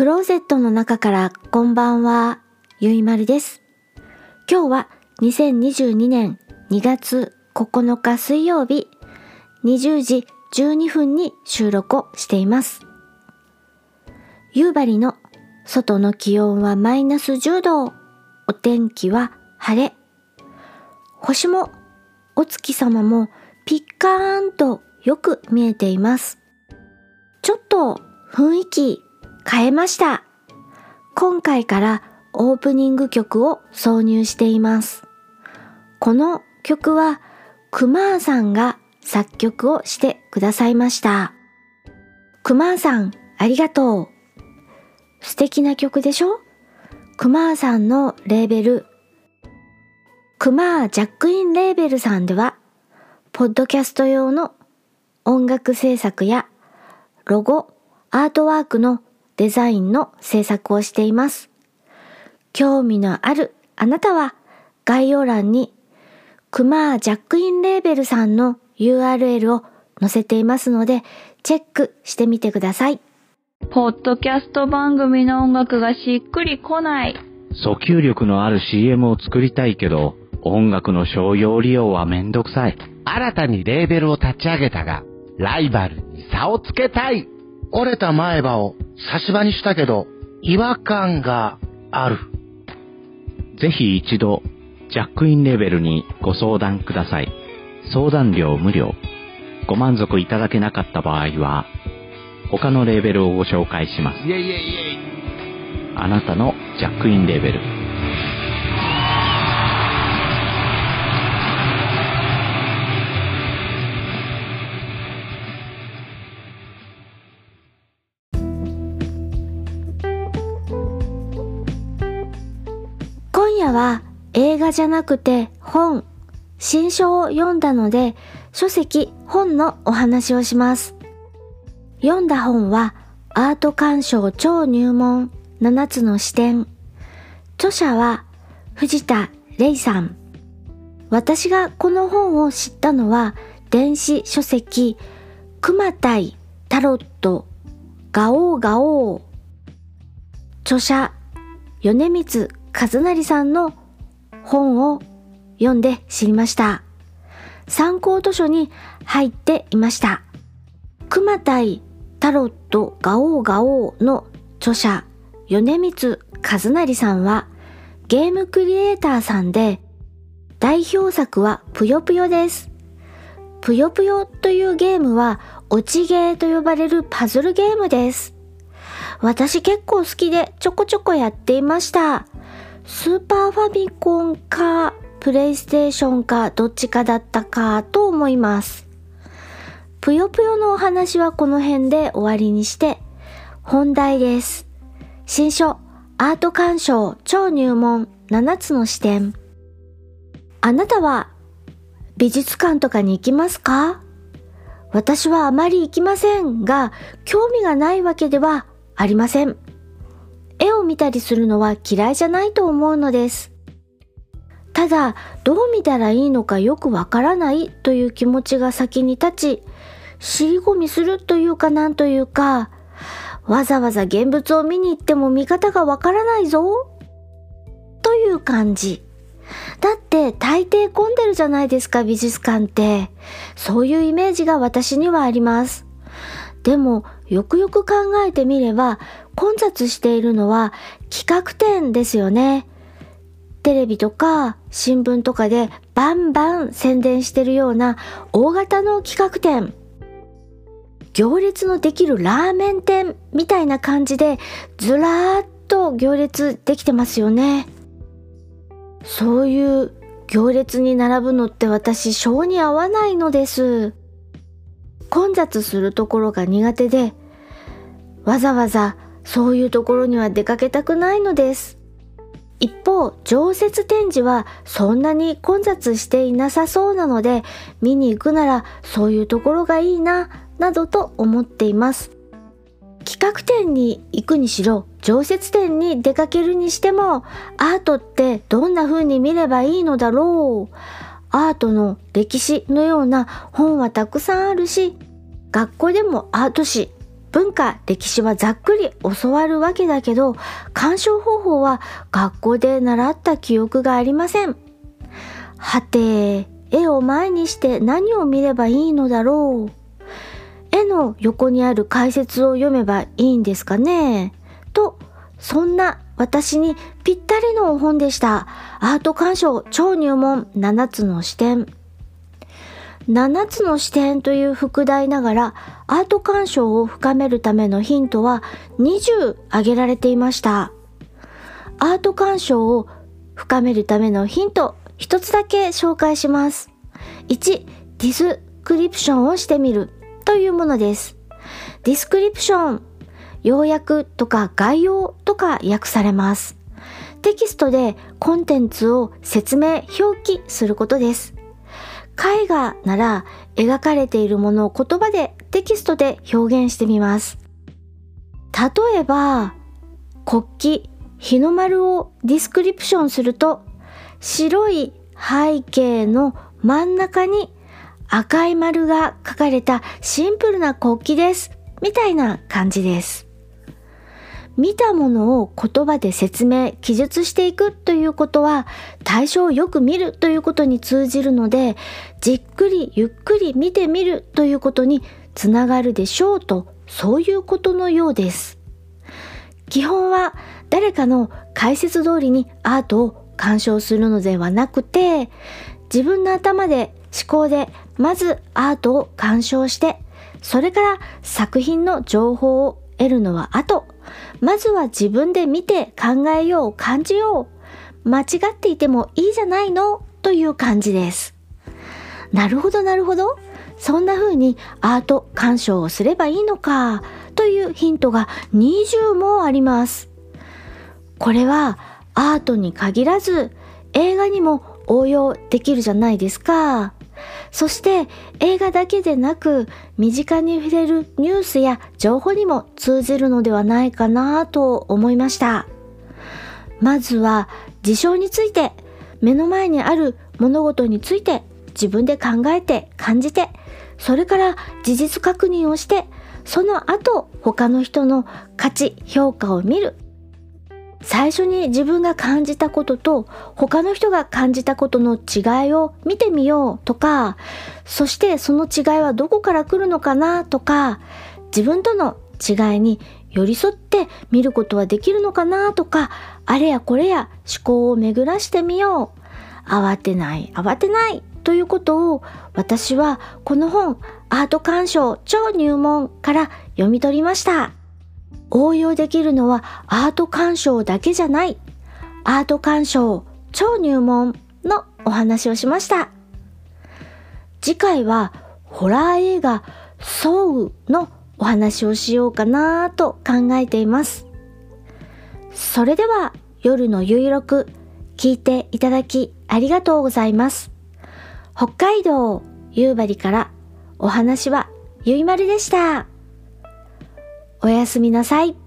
クローゼットの中からこんばんは、ゆいまるです。今日は2022年2月9日水曜日20時12分に収録をしています。夕張の外の気温はマイナス10度。お天気は晴れ。星もお月様もピッカーンとよく見えています。ちょっと雰囲気変えました。今回からオープニング曲を挿入しています。この曲はクマーさんが作曲をしてくださいました。クマーさん、ありがとう。素敵な曲でしょ？クマーさんのレーベル、クマージャックインレーベルさんでは、ポッドキャスト用の音楽制作やロゴ、アートワークのデザインの制作をしています。興味のあるあなたは概要欄にクマージャックインレーベルさんの URL を載せていますのでチェックしてみてください。ポッドキャスト番組の音楽がしっくりこない。訴求力のある CM を作りたいけど、音楽の商用利用はめんどくさい。新たにレーベルを立ち上げたが、ライバルに差をつけたい。折れた前歯を差し歯にしたけど、違和感がある。ぜひ一度、ジャックインレベルにご相談ください。相談料無料。ご満足いただけなかった場合は、他のレーベルをご紹介します。イェイイェイイェイ。あなたのジャックインレベル。は映画じゃなくて本、新書を読んだので書籍、本のお話をします。読んだ本はアート鑑賞超入門7つの視点。著者は藤田玲さん。私がこの本を知ったのは電子書籍熊対タロットガオーガオー著者米光和成さんの本を読んで知りました。参考図書に入っていました。熊対タロットガオーガオーの著者米光和成さんはゲームクリエイターさんで代表作はぷよぷよです。ぷよぷよというゲームは落ちゲーと呼ばれるパズルゲームです。私結構好きでちょこちょこやっていました。スーパーファミコンかプレイステーションかどっちかだったかと思います。ぷよぷよのお話はこの辺で終わりにして本題です。新書アート鑑賞超入門7つの視点。あなたは美術館とかに行きますか？私はあまり行きませんが興味がないわけではありません。絵を見たりするのは嫌いじゃないと思うのです。ただ、どう見たらいいのかよくわからないという気持ちが先に立ち、尻込みするというかなんというか、わざわざ現物を見に行っても見方がわからないぞ、という感じ。だって大抵混んでるじゃないですか美術館って。そういうイメージが私にはあります。でもよくよく考えてみれば混雑しているのは企画展ですよね。テレビとか新聞とかでバンバン宣伝してるような大型の企画展。行列のできるラーメン店みたいな感じでずらーっと行列できてますよね。そういう行列に並ぶのって私性に合わないのです。混雑するところが苦手で、わざわざそういうところには出かけたくないのです。一方、常設展示はそんなに混雑していなさそうなので、見に行くならそういうところがいいな、などと思っています。企画展に行くにしろ、常設展に出かけるにしても、アートってどんな風に見ればいいのだろう。アートの歴史のような本はたくさんあるし、学校でもアート史文化、歴史はざっくり教わるわけだけど、鑑賞方法は学校で習った記憶がありません。はて、絵を前にして何を見ればいいのだろう。絵の横にある解説を読めばいいんですかねと、そんな私にぴったりの本でした。アート鑑賞超入門7つの視点。7つの視点という副題ながらアート鑑賞を深めるためのヒントは20挙げられていました。アート鑑賞を深めるためのヒント一つだけ紹介します。1、 description をしてみるというものです。 description、要約とか概要とか訳されます。テキストでコンテンツを説明、表記することです。絵画なら描かれているものを言葉でテキストで表現してみます。例えば、国旗、日の丸を description すると、白い背景の真ん中に赤い丸が書かれたシンプルな国旗です。みたいな感じです。見たものを言葉で説明、記述していくということは対象をよく見るということに通じるので、じっくりゆっくり見てみるということにつながるでしょうと、そういうことのようです。基本は誰かの解説通りにアートを鑑賞するのではなくて、自分の頭で思考でまずアートを鑑賞して、それから作品の情報を得るのは後。まずは自分で見て考えよう、感じよう。間違っていてもいいじゃないの？という感じです。なるほど、なるほど。そんな風にアート鑑賞をすればいいのか？というヒントが20もあります。これはアートに限らず映画にも応用できるじゃないですか。そして映画だけでなく身近に触れるニュースや情報にも通じるのではないかなと思いました。まずは事象について目の前にある物事について自分で考えて感じてそれから事実確認をしてその後他の人の価値評価を見る最初に自分が感じたことと他の人が感じたことの違いを見てみようとか、そしてその違いはどこから来るのかなとか、自分との違いに寄り添って見ることはできるのかなとか、あれやこれや思考を巡らしてみよう。慌てない、慌てないということを私はこの本アート鑑賞超入門から読み取りました。応用できるのはアート鑑賞だけじゃない。アート鑑賞超入門のお話をしました。次回はホラー映画ソウのお話をしようかなと考えています。それでは夜のゆいろく聞いていただきありがとうございます。北海道夕張からお話はゆいまるでした。おやすみなさい。